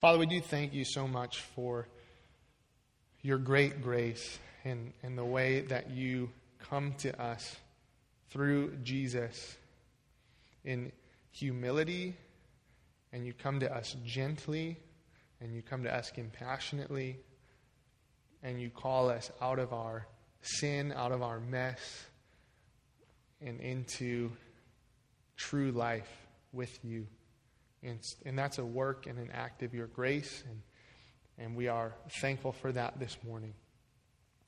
Father, we do thank you so much for your great grace and, and the way that you come to us through Jesus in humility, and you come to us gently, and you come to us compassionately, and you call us out of our sin, out of our mess, and into true life with you. And, and that's a work and an act of your grace, and, and we are thankful for that this morning.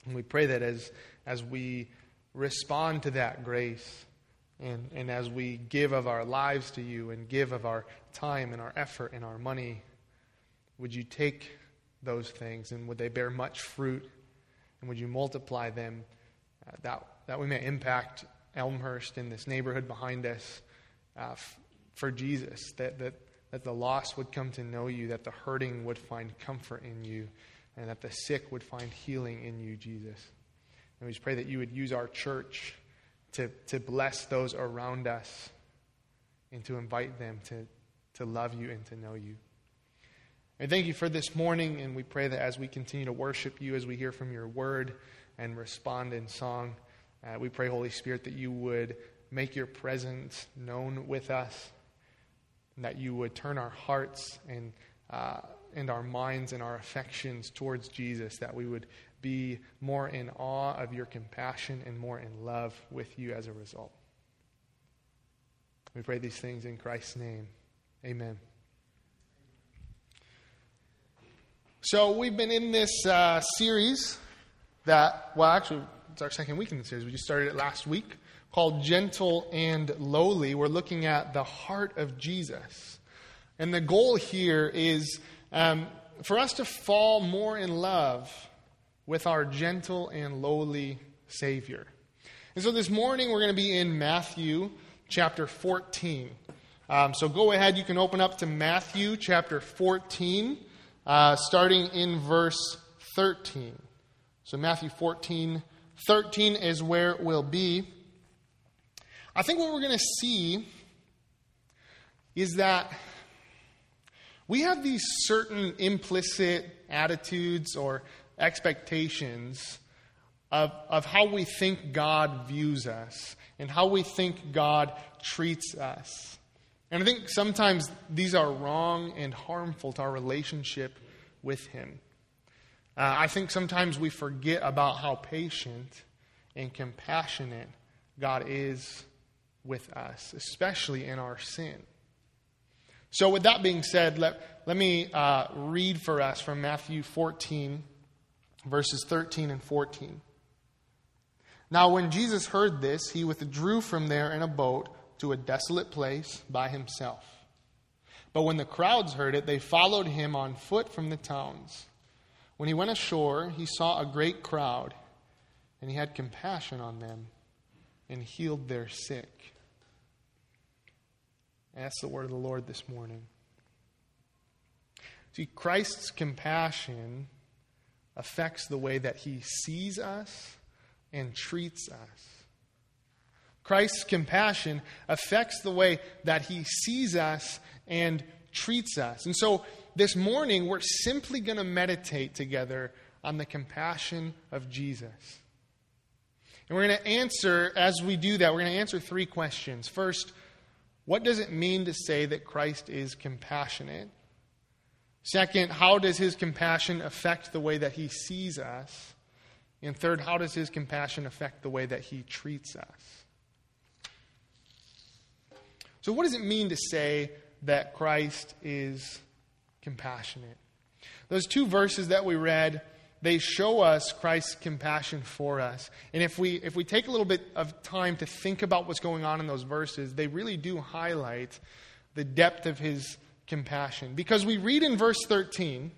And we pray that as, as we respond to that grace, and, and as we give of our lives to you and give of our time and our effort and our money, would you take those things and would they bear much fruit? And would you multiply them uh, that, that we may impact Elmhurst and this neighborhood behind us uh, f- for Jesus? That, that, that the lost would come to know you, that the hurting would find comfort in you, and that the sick would find healing in you, Jesus. And we just pray that you would use our church to, to bless those around us and to invite them to, to love you and to know you. And thank you for this morning, and we pray that as we continue to worship you, as we hear from your word and respond in song, uh, we pray, Holy Spirit, that you would make your presence known with us, that you would turn our hearts and, uh, and our minds and our affections towards Jesus, that we would be more in awe of your compassion and more in love with you as a result. We pray these things in Christ's name. Amen. So, we've been in this uh, series that, well, actually, it's our second week in the series. We just started it last week called Gentle and Lowly. We're looking at the heart of Jesus. And the goal here is um, for us to fall more in love with our gentle and lowly Savior. And so this morning we're going to be in Matthew chapter 14. Um, so go ahead, you can open up to Matthew chapter 14 uh, starting in verse 13. So, Matthew 14, 13 is where it will be. I think what we're going to see is that we have these certain implicit attitudes or expectations of, of how we think God views us and how we think God treats us. And I think sometimes these are wrong and harmful to our relationship with Him. Uh, I think sometimes we forget about how patient and compassionate God is with us, especially in our sin. So, with that being said, let, let me uh, read for us from Matthew 14, verses 13 and 14. Now, when Jesus heard this, he withdrew from there in a boat to a desolate place by himself. But when the crowds heard it, they followed him on foot from the towns. When he went ashore, he saw a great crowd, and he had compassion on them and healed their sick. That's the word of the Lord this morning. See, Christ's compassion affects the way that he sees us and treats us. Christ's compassion affects the way that he sees us and treats us. And so this morning, we're simply going to meditate together on the compassion of Jesus. And we're going to answer, as we do that, we're going to answer three questions. First, what does it mean to say that Christ is compassionate? Second, how does his compassion affect the way that he sees us? And third, how does his compassion affect the way that he treats us? So, what does it mean to say that Christ is compassionate? Those two verses that we read, they show us Christ's compassion for us. And if we, if we take a little bit of time to think about what's going on in those verses, they really do highlight the depth of his compassion. Because we read in verse 13,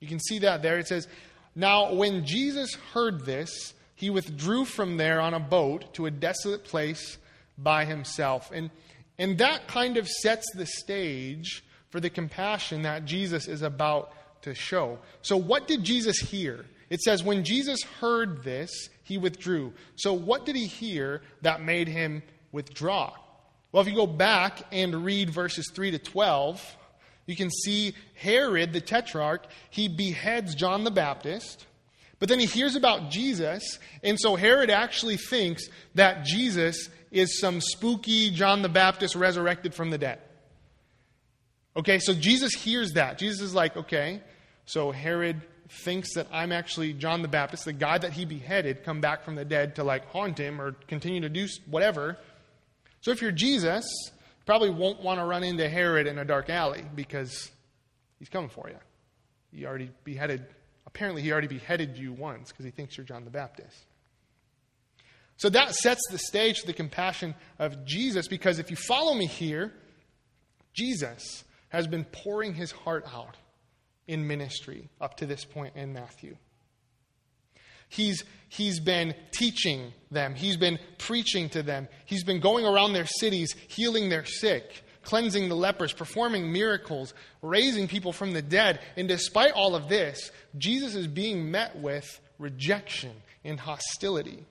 you can see that there, it says, Now when Jesus heard this, he withdrew from there on a boat to a desolate place by himself. And and that kind of sets the stage for the compassion that Jesus is about to show. So, what did Jesus hear? It says, when Jesus heard this, he withdrew. So, what did he hear that made him withdraw? Well, if you go back and read verses 3 to 12, you can see Herod, the tetrarch, he beheads John the Baptist. But then he hears about Jesus, and so Herod actually thinks that Jesus is some spooky John the Baptist resurrected from the dead. Okay, so Jesus hears that. Jesus is like, okay, so Herod thinks that I'm actually John the Baptist, the guy that he beheaded, come back from the dead to like haunt him or continue to do whatever. So if you're Jesus, you probably won't want to run into Herod in a dark alley because he's coming for you. He already beheaded, apparently, he already beheaded you once because he thinks you're John the Baptist. So that sets the stage for the compassion of Jesus because if you follow me here, Jesus has been pouring his heart out in ministry up to this point in Matthew. He's, he's been teaching them, he's been preaching to them, he's been going around their cities, healing their sick, cleansing the lepers, performing miracles, raising people from the dead. And despite all of this, Jesus is being met with rejection and hostility.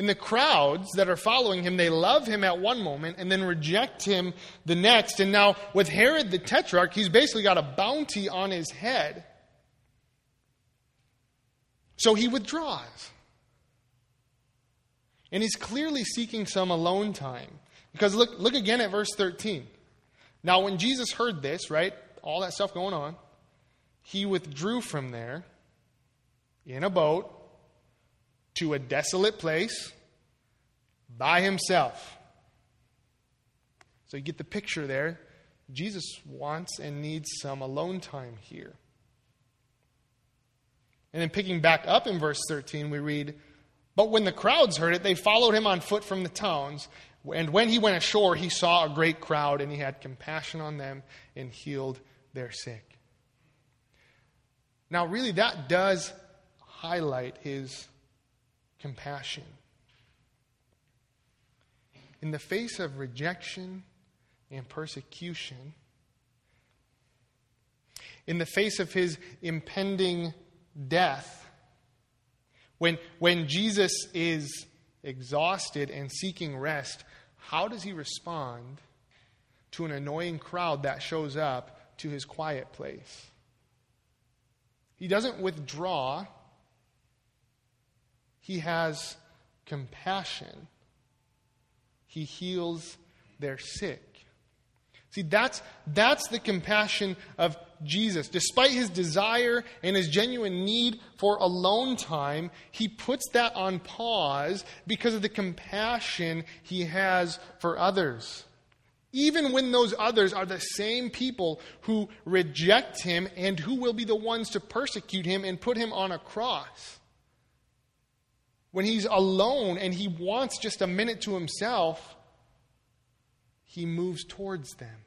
And the crowds that are following him, they love him at one moment and then reject him the next. And now, with Herod the Tetrarch, he's basically got a bounty on his head. So he withdraws. And he's clearly seeking some alone time. Because look, look again at verse 13. Now, when Jesus heard this, right, all that stuff going on, he withdrew from there in a boat to a desolate place by himself. So you get the picture there. Jesus wants and needs some alone time here. And then picking back up in verse 13, we read, But when the crowds heard it, they followed him on foot from the towns. And when he went ashore, he saw a great crowd, and he had compassion on them and healed their sick. Now, really, that does highlight his compassion. In the face of rejection and persecution, in the face of his impending death, when, when Jesus is exhausted and seeking rest, how does he respond to an annoying crowd that shows up to his quiet place? He doesn't withdraw he has compassion. He heals their sick. See, that's, that's the compassion of Jesus. Despite his desire and his genuine need for alone time, he puts that on pause because of the compassion he has for others. Even when those others are the same people who reject him and who will be the ones to persecute him and put him on a cross when he's alone and he wants just a minute to himself, he moves towards them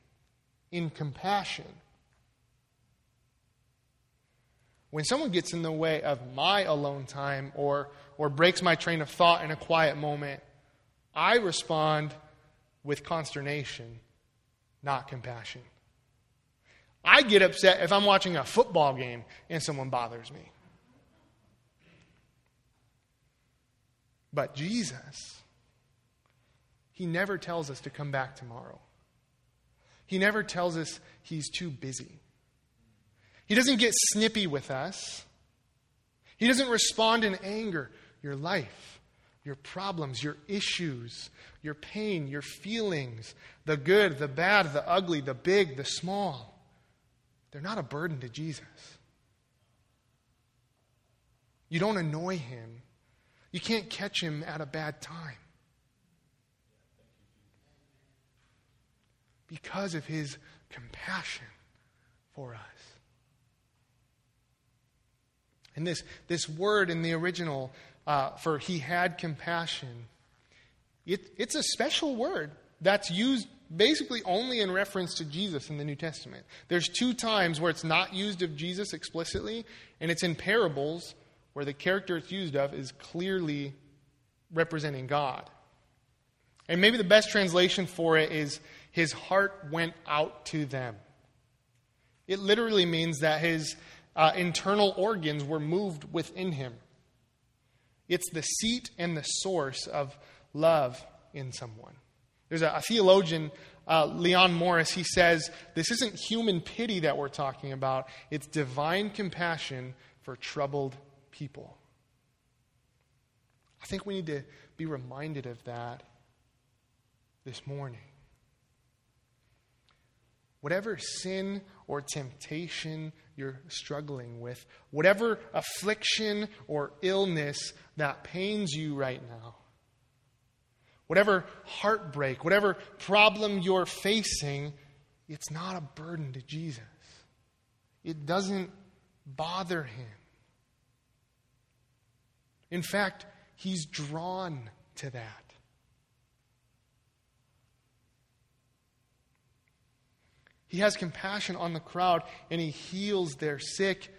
in compassion. When someone gets in the way of my alone time or, or breaks my train of thought in a quiet moment, I respond with consternation, not compassion. I get upset if I'm watching a football game and someone bothers me. But Jesus, He never tells us to come back tomorrow. He never tells us He's too busy. He doesn't get snippy with us. He doesn't respond in anger. Your life, your problems, your issues, your pain, your feelings, the good, the bad, the ugly, the big, the small, they're not a burden to Jesus. You don't annoy him you can't catch him at a bad time. Because of his compassion for us. And this, this word in the original uh, for he had compassion, it, it's a special word that's used basically only in reference to Jesus in the New Testament. There's two times where it's not used of Jesus explicitly, and it's in parables where the character it's used of is clearly representing God. And maybe the best translation for it is his heart went out to them. It literally means that his uh, internal organs were moved within him. It's the seat and the source of love in someone. There's a, a theologian uh, Leon Morris, he says, This isn't human pity that we're talking about, it's divine compassion for troubled people. I think we need to be reminded of that this morning. Whatever sin or temptation you're struggling with, whatever affliction or illness that pains you right now, whatever heartbreak, whatever problem you're facing, it's not a burden to Jesus. It doesn't bother him. In fact, he's drawn to that. He has compassion on the crowd and he heals their sick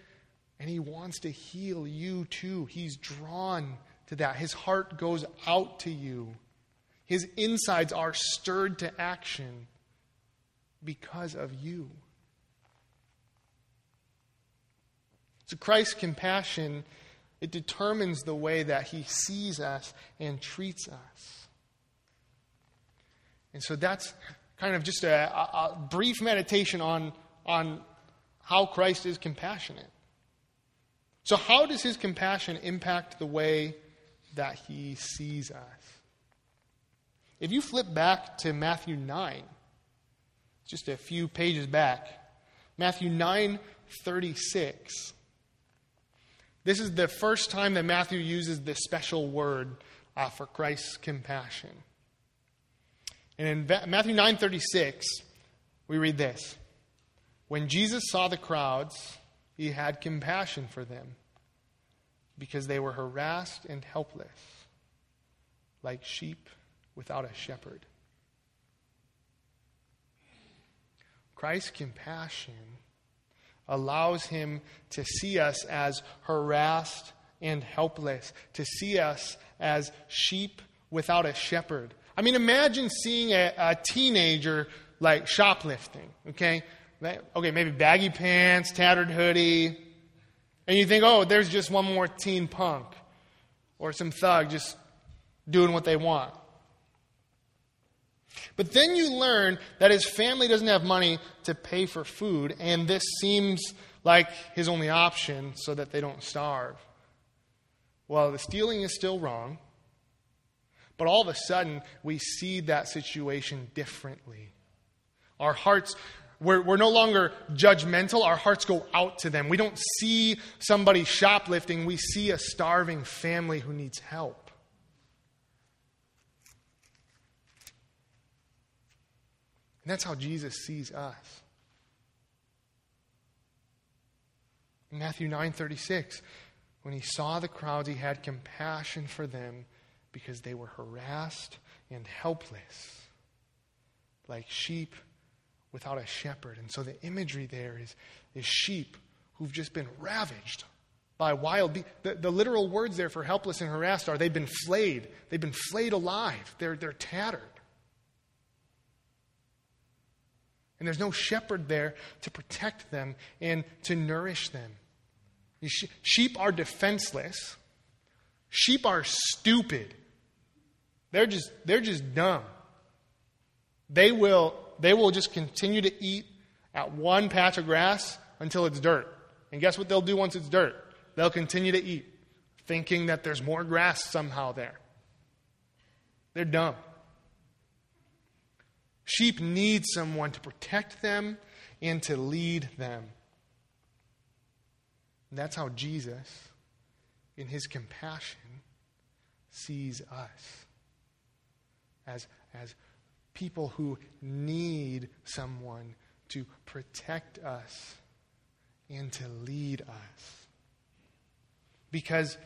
and he wants to heal you too. He's drawn to that. His heart goes out to you. His insides are stirred to action because of you. So Christ's compassion it determines the way that he sees us and treats us. And so that's kind of just a, a, brief meditation on, on how Christ is compassionate. So, how does his compassion impact the way that he sees us? If you flip back to Matthew 9, just a few pages back, Matthew 9 36. This is the first time that Matthew uses this special word uh, for Christ's compassion. And in Matthew 9:36, we read this. When Jesus saw the crowds, he had compassion for them because they were harassed and helpless, like sheep without a shepherd. Christ's compassion allows him to see us as harassed and helpless, to see us as sheep without a shepherd. I mean, imagine seeing a, a teenager like shoplifting, okay? Okay, maybe baggy pants, tattered hoodie, and you think, oh, there's just one more teen punk or some thug just doing what they want. But then you learn that his family doesn't have money to pay for food, and this seems like his only option so that they don't starve. Well, the stealing is still wrong, but all of a sudden we see that situation differently. Our hearts, we're, we're no longer judgmental, our hearts go out to them. We don't see somebody shoplifting, we see a starving family who needs help. And that's how Jesus sees us. In Matthew 9:36, when he saw the crowds, he had compassion for them because they were harassed and helpless, like sheep without a shepherd. And so the imagery there is, is sheep who've just been ravaged by wild. The, the literal words there for helpless and harassed are they've been flayed. They've been flayed alive. They're, they're tattered. And there's no shepherd there to protect them and to nourish them. Sheep are defenseless. Sheep are stupid. They're just, they're just dumb. They will, they will just continue to eat at one patch of grass until it's dirt. And guess what they'll do once it's dirt? They'll continue to eat, thinking that there's more grass somehow there. They're dumb. Sheep need someone to protect them and to lead them. And that's how Jesus, in his compassion, sees us as, as people who need someone to protect us and to lead us. Because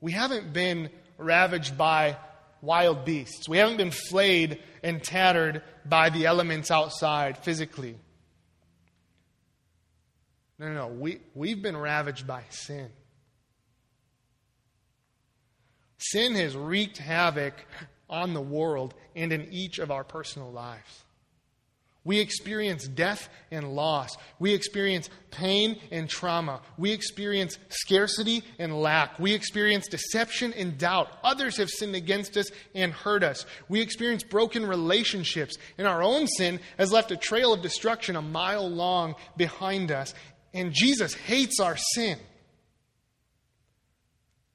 we haven't been ravaged by wild beasts. We haven't been flayed and tattered by the elements outside physically. No, no, no. We, we've been ravaged by sin. Sin has wreaked havoc on the world and in each of our personal lives. We experience death and loss. We experience pain and trauma. We experience scarcity and lack. We experience deception and doubt. Others have sinned against us and hurt us. We experience broken relationships, and our own sin has left a trail of destruction a mile long behind us. And Jesus hates our sin,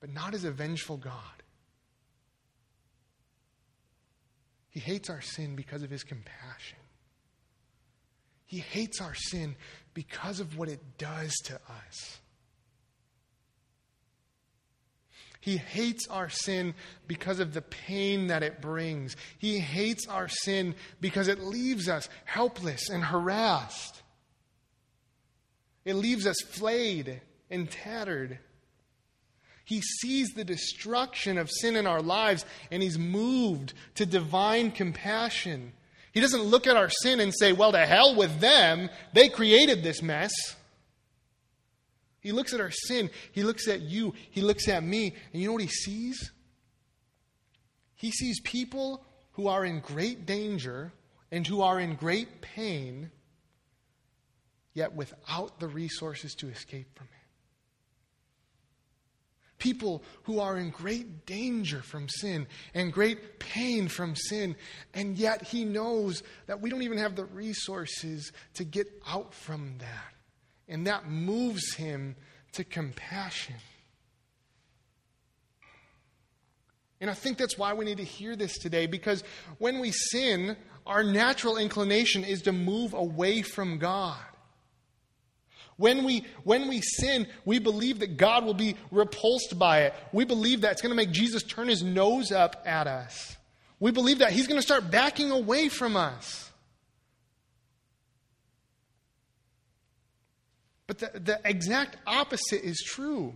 but not as a vengeful God. He hates our sin because of his compassion. He hates our sin because of what it does to us. He hates our sin because of the pain that it brings. He hates our sin because it leaves us helpless and harassed. It leaves us flayed and tattered. He sees the destruction of sin in our lives and he's moved to divine compassion he doesn't look at our sin and say, well, to hell with them. They created this mess. He looks at our sin. He looks at you. He looks at me. And you know what he sees? He sees people who are in great danger and who are in great pain, yet without the resources to escape from it people who are in great danger from sin and great pain from sin, and yet He knows that we don't even have the resources to get out from that. And that moves Him to compassion. And I think that's why we need to hear this today because when we sin, our natural inclination is to move away from God. When we, when we sin, we believe that God will be repulsed by it. We believe that it's going to make Jesus turn his nose up at us. We believe that he's going to start backing away from us. But the, the exact opposite is true.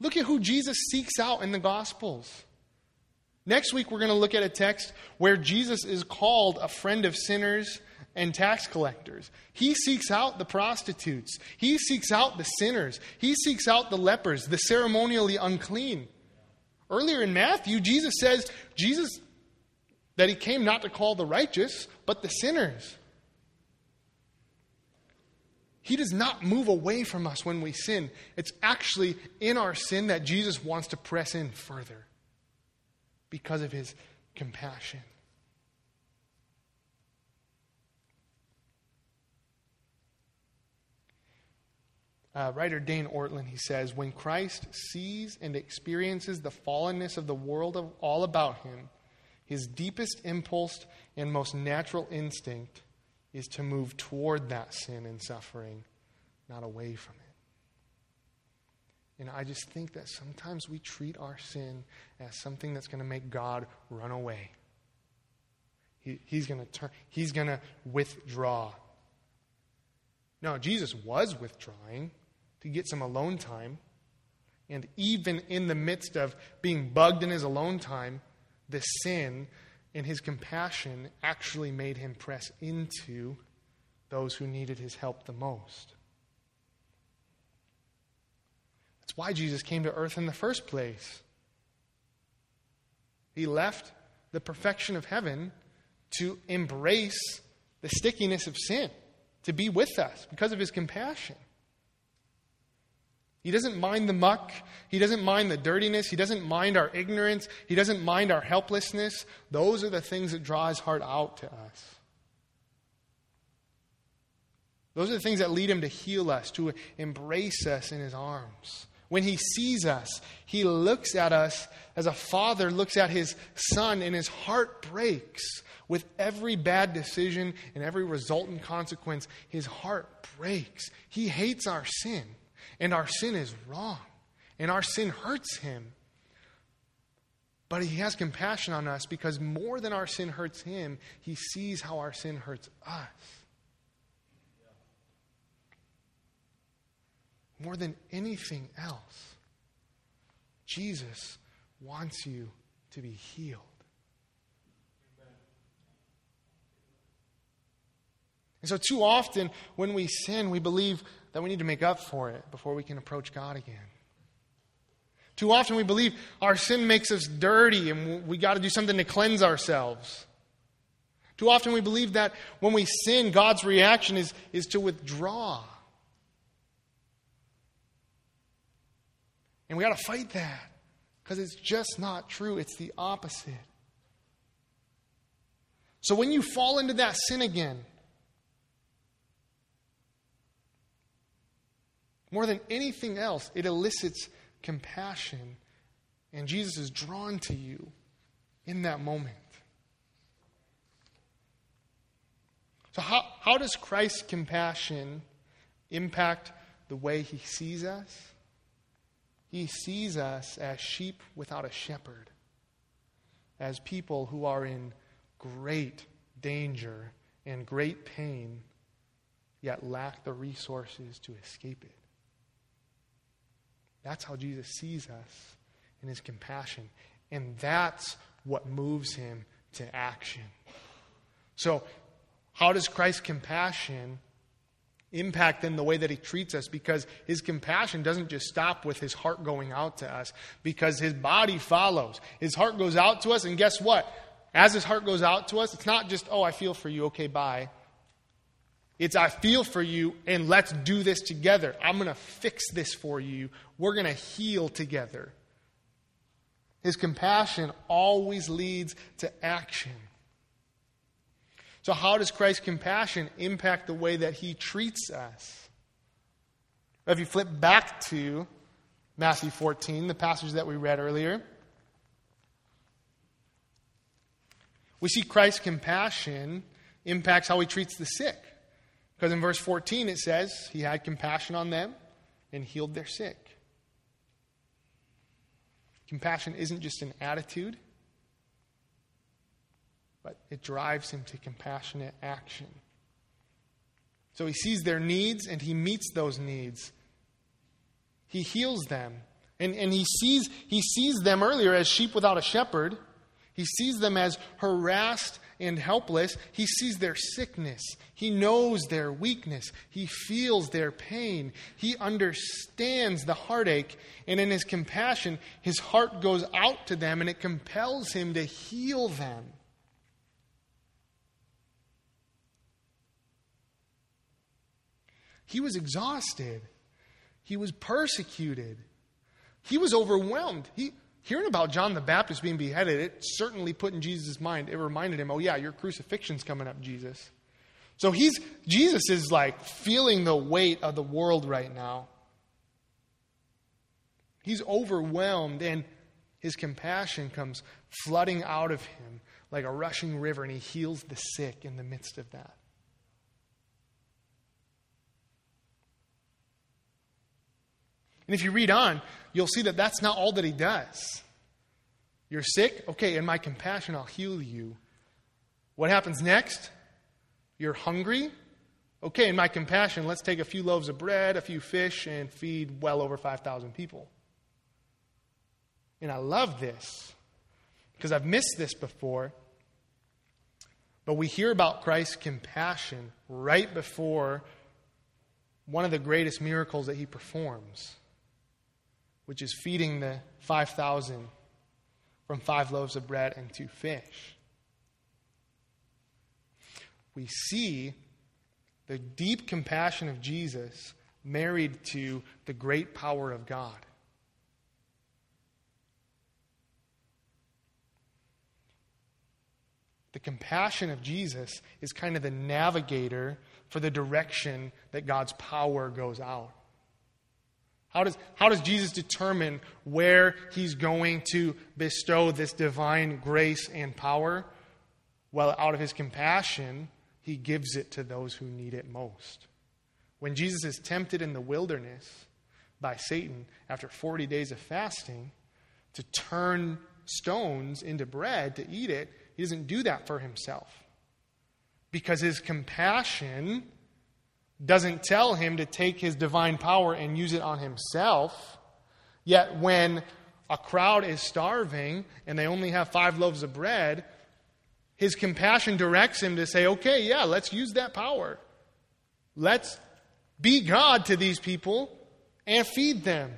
Look at who Jesus seeks out in the Gospels. Next week, we're going to look at a text where Jesus is called a friend of sinners and tax collectors. He seeks out the prostitutes. He seeks out the sinners. He seeks out the lepers, the ceremonially unclean. Earlier in Matthew, Jesus says, Jesus, that he came not to call the righteous, but the sinners. He does not move away from us when we sin. It's actually in our sin that Jesus wants to press in further because of his compassion. Uh, writer Dane Ortlund, he says, when Christ sees and experiences the fallenness of the world of all about him, his deepest impulse and most natural instinct is to move toward that sin and suffering, not away from it. And I just think that sometimes we treat our sin as something that's going to make God run away. He, he's going to turn. He's going to withdraw. No, Jesus was withdrawing to get some alone time. And even in the midst of being bugged in his alone time, the sin and his compassion actually made him press into those who needed his help the most. That's why Jesus came to earth in the first place. He left the perfection of heaven to embrace the stickiness of sin, to be with us because of his compassion. He doesn't mind the muck. He doesn't mind the dirtiness. He doesn't mind our ignorance. He doesn't mind our helplessness. Those are the things that draw his heart out to us. Those are the things that lead him to heal us, to embrace us in his arms. When he sees us, he looks at us as a father looks at his son, and his heart breaks with every bad decision and every resultant consequence. His heart breaks. He hates our sin. And our sin is wrong. And our sin hurts him. But he has compassion on us because more than our sin hurts him, he sees how our sin hurts us. More than anything else, Jesus wants you to be healed. And so, too often, when we sin, we believe that we need to make up for it before we can approach God again. Too often we believe our sin makes us dirty and we got to do something to cleanse ourselves. Too often we believe that when we sin, God's reaction is, is to withdraw. And we got to fight that because it's just not true. It's the opposite. So when you fall into that sin again, more than anything else, it elicits compassion. And Jesus is drawn to you in that moment. So, how, how does Christ's compassion impact the way he sees us? He sees us as sheep without a shepherd, as people who are in great danger and great pain, yet lack the resources to escape it. That's how Jesus sees us in his compassion. And that's what moves him to action. So, how does Christ's compassion impact then the way that he treats us? Because his compassion doesn't just stop with his heart going out to us, because his body follows. His heart goes out to us, and guess what? As his heart goes out to us, it's not just, oh, I feel for you, okay, bye. It's, I feel for you, and let's do this together. I'm going to fix this for you. We're going to heal together. His compassion always leads to action. So, how does Christ's compassion impact the way that he treats us? If you flip back to Matthew 14, the passage that we read earlier, we see Christ's compassion impacts how he treats the sick. Because in verse 14 it says, He had compassion on them and healed their sick. Compassion isn't just an attitude, but it drives him to compassionate action. So he sees their needs and he meets those needs. He heals them. And, and he, sees, he sees them earlier as sheep without a shepherd. He sees them as harassed and helpless. He sees their sickness. He knows their weakness. He feels their pain. He understands the heartache. And in his compassion, his heart goes out to them and it compels him to heal them. He was exhausted. He was persecuted. He was overwhelmed. He, hearing about John the Baptist being beheaded, it certainly put in Jesus' mind, it reminded him, oh, yeah, your crucifixion's coming up, Jesus. So he's, Jesus is like feeling the weight of the world right now. He's overwhelmed, and his compassion comes flooding out of him like a rushing river, and he heals the sick in the midst of that. And if you read on, you'll see that that's not all that he does. You're sick? Okay, in my compassion, I'll heal you. What happens next? You're hungry? Okay, in my compassion, let's take a few loaves of bread, a few fish, and feed well over 5,000 people. And I love this because I've missed this before. But we hear about Christ's compassion right before one of the greatest miracles that he performs which is feeding the 5,000 from five loaves of bread and two fish. We see the deep compassion of Jesus married to the great power of God. The compassion of Jesus is kind of the navigator for the direction that God's power goes out. How does, how does Jesus determine where he's going to bestow this divine grace and power? Well, out of his compassion, he gives it to those who need it most. When Jesus is tempted in the wilderness by Satan after 40 days of fasting to turn stones into bread to eat it, he doesn't do that for himself. Because his compassion doesn't tell him to take his divine power and use it on himself. Yet when a crowd is starving and they only have five loaves of bread, his compassion directs him to say, okay, yeah, let's use that power. Let's be God to these people and feed them.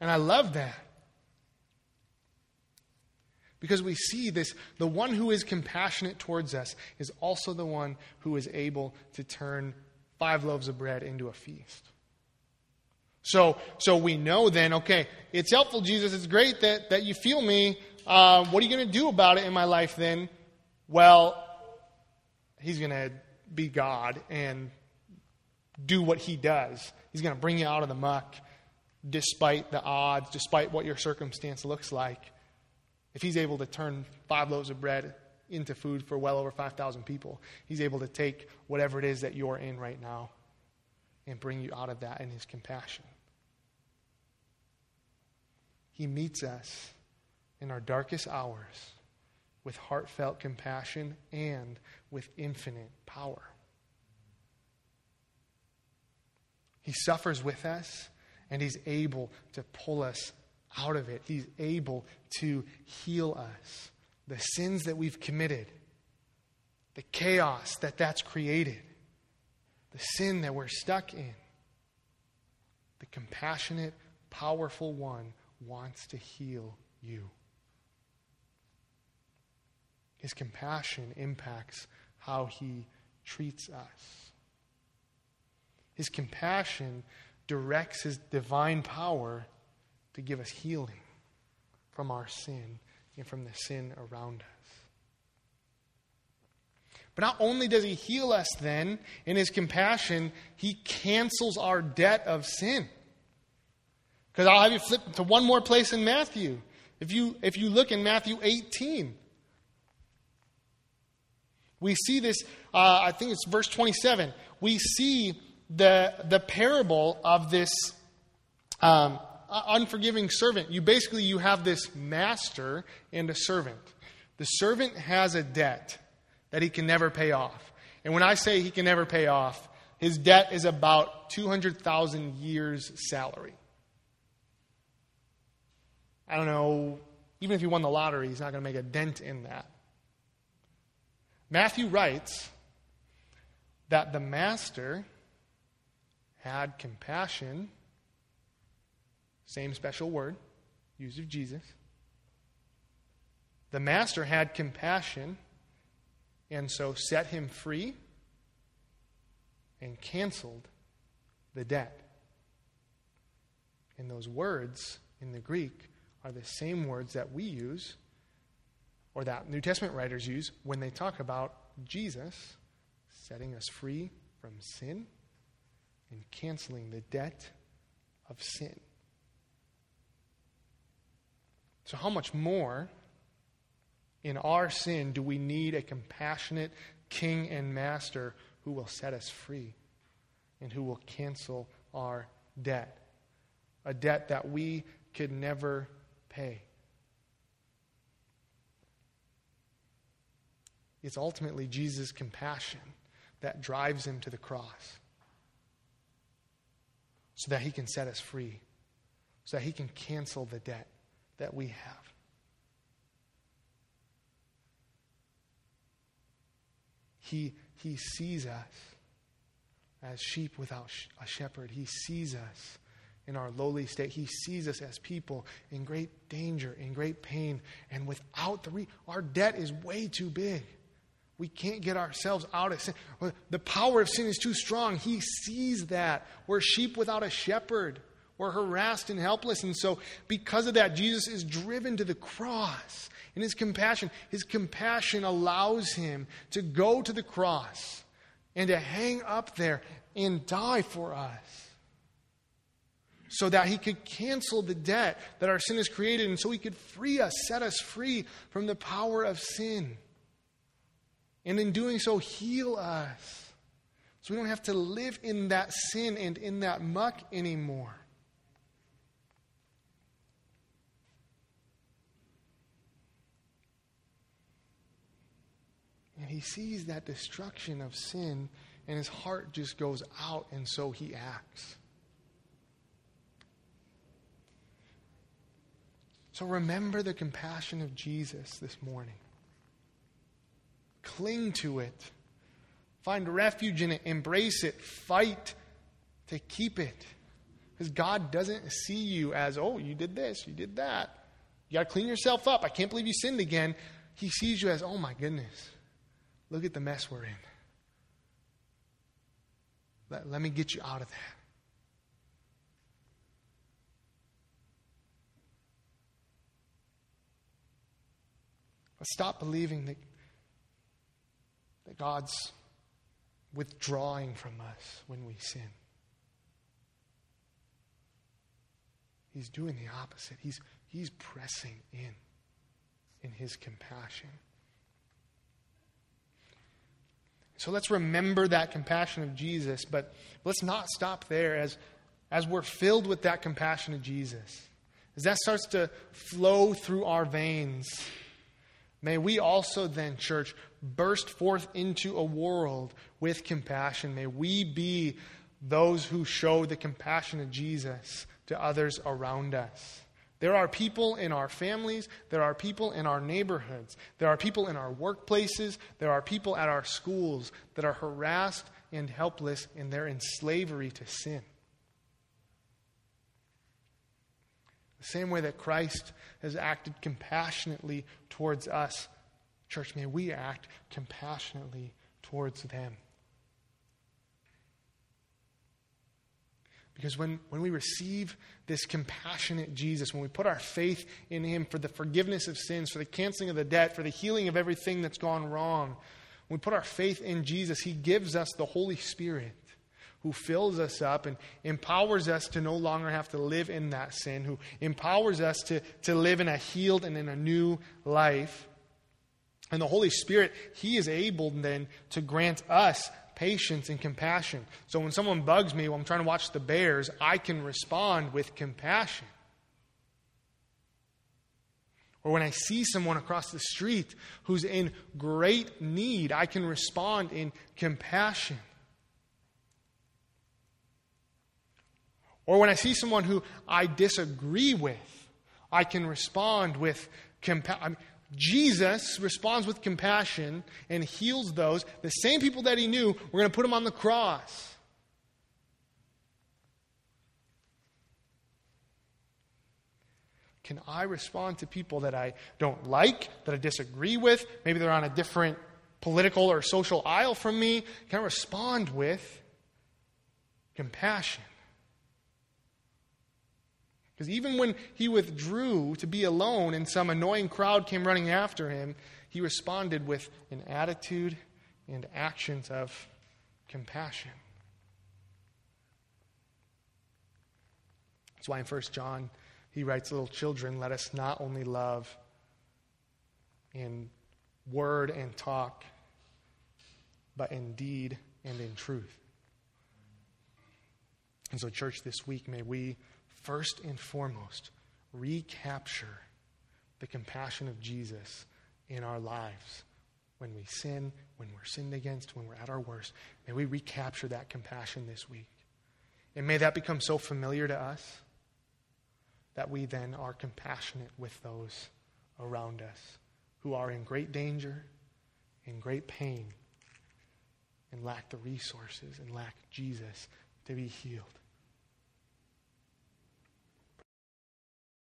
And I love that. Because we see this the one who is compassionate towards us is also the one who is able to turn five loaves of bread into a feast. So, so we know then, okay, it's helpful, Jesus. It's great that, that you feel me. Uh, what are you going to do about it in my life then? Well, he's going to be God and do what he does. He's going to bring you out of the muck despite the odds, despite what your circumstance looks like. If he's able to turn five loaves of bread into food for well over 5,000 people, he's able to take whatever it is that you're in right now and bring you out of that in his compassion. He meets us in our darkest hours with heartfelt compassion and with infinite power. He suffers with us, and He's able to pull us out of it. He's able to heal us. The sins that we've committed, the chaos that that's created, the sin that we're stuck in. The compassionate, powerful one wants to heal you. His compassion impacts how he treats us. His compassion directs his divine power to give us healing from our sin and from the sin around us. But not only does he heal us then in his compassion, he cancels our debt of sin. Because I'll have you flip to one more place in Matthew. If you, if you look in Matthew 18, we see this, uh, I think it's verse 27. We see the, the parable of this um, unforgiving servant. You basically you have this master and a servant. The servant has a debt that he can never pay off. And when I say he can never pay off, his debt is about 200,000 years' salary. I don't know, even if he won the lottery, he's not going to make a dent in that. Matthew writes that the master had compassion, same special word, used of Jesus. The master had compassion and so set him free and canceled the debt. And those words in the Greek are the same words that we use or that New Testament writers use when they talk about Jesus setting us free from sin and canceling the debt of sin. So, how much more in our sin do we need a compassionate king and master who will set us free and who will cancel our debt? A debt that we could never pay. It's ultimately Jesus' compassion that drives him to the cross so that he can set us free, so that he can cancel the debt that we have. He, he sees us as sheep without a shepherd. He sees us in our lowly state. He sees us as people in great danger, in great pain, and without the re- our debt is way too big. We can't get ourselves out of sin. The power of sin is too strong. He sees that. We're sheep without a shepherd. We're harassed and helpless. And so, because of that, Jesus is driven to the cross. In his compassion, his compassion allows him to go to the cross and to hang up there and die for us so that he could cancel the debt that our sin has created and so he could free us, set us free from the power of sin. And in doing so, heal us. So we don't have to live in that sin and in that muck anymore. He sees that destruction of sin, and his heart just goes out, and so he acts. So remember the compassion of Jesus this morning. Cling to it. Find refuge in it. Embrace it. Fight to keep it. Because God doesn't see you as, oh, you did this, you did that. You got to clean yourself up. I can't believe you sinned again. He sees you as, oh my goodness, look at the mess we're in. Let, let me get you out of that. Stop believing that, that God's withdrawing from us when we sin. He's doing the opposite. He's, he's pressing in in his compassion. So let's remember that compassion of Jesus, but let's not stop there as, as we're filled with that compassion of Jesus. As that starts to flow through our veins, may we also then, church, burst forth into a world with compassion. May we be those who show the compassion of Jesus to others around us. There are people in our families, there are people in our neighborhoods, there are people in our workplaces, there are people at our schools that are harassed and helpless, and they're in slavery to sin. The same way that Christ has acted compassionately towards us, church, may we act compassionately towards them. Because when, when we receive this compassionate Jesus, when we put our faith in Him for the forgiveness of sins, for the canceling of the debt, for the healing of everything that's gone wrong, when we put our faith in Jesus, He gives us the Holy Spirit who fills us up and empowers us to no longer have to live in that sin, who empowers us to, to live in a healed and in a new life. And the Holy Spirit, He is able then to grant us patience and compassion. So when someone bugs me while I'm trying to watch the Bears, I can respond with compassion. Or when I see someone across the street who's in great need, I can respond in compassion. Or when I see someone who I disagree with, I can respond with compassion. Jesus responds with compassion and heals those, the same people that he knew, we're going to put them on the cross. Can I respond to people that I don't like, that I disagree with? Maybe they're on a different political or social aisle from me. Can I respond with compassion? Because even when he withdrew to be alone and some annoying crowd came running after him, he responded with an attitude and actions of compassion. That's why in 1 John he writes, Little children, let us not only love in word and talk, but in deed and in truth. And so, church, this week, may we first and foremost recapture the compassion of Jesus in our lives when we sin, when we're sinned against, when we're at our worst. May we recapture that compassion this week. And may that become so familiar to us that we then are compassionate with those around us who are in great danger, in great pain, and lack the resources and lack Jesus to be healed.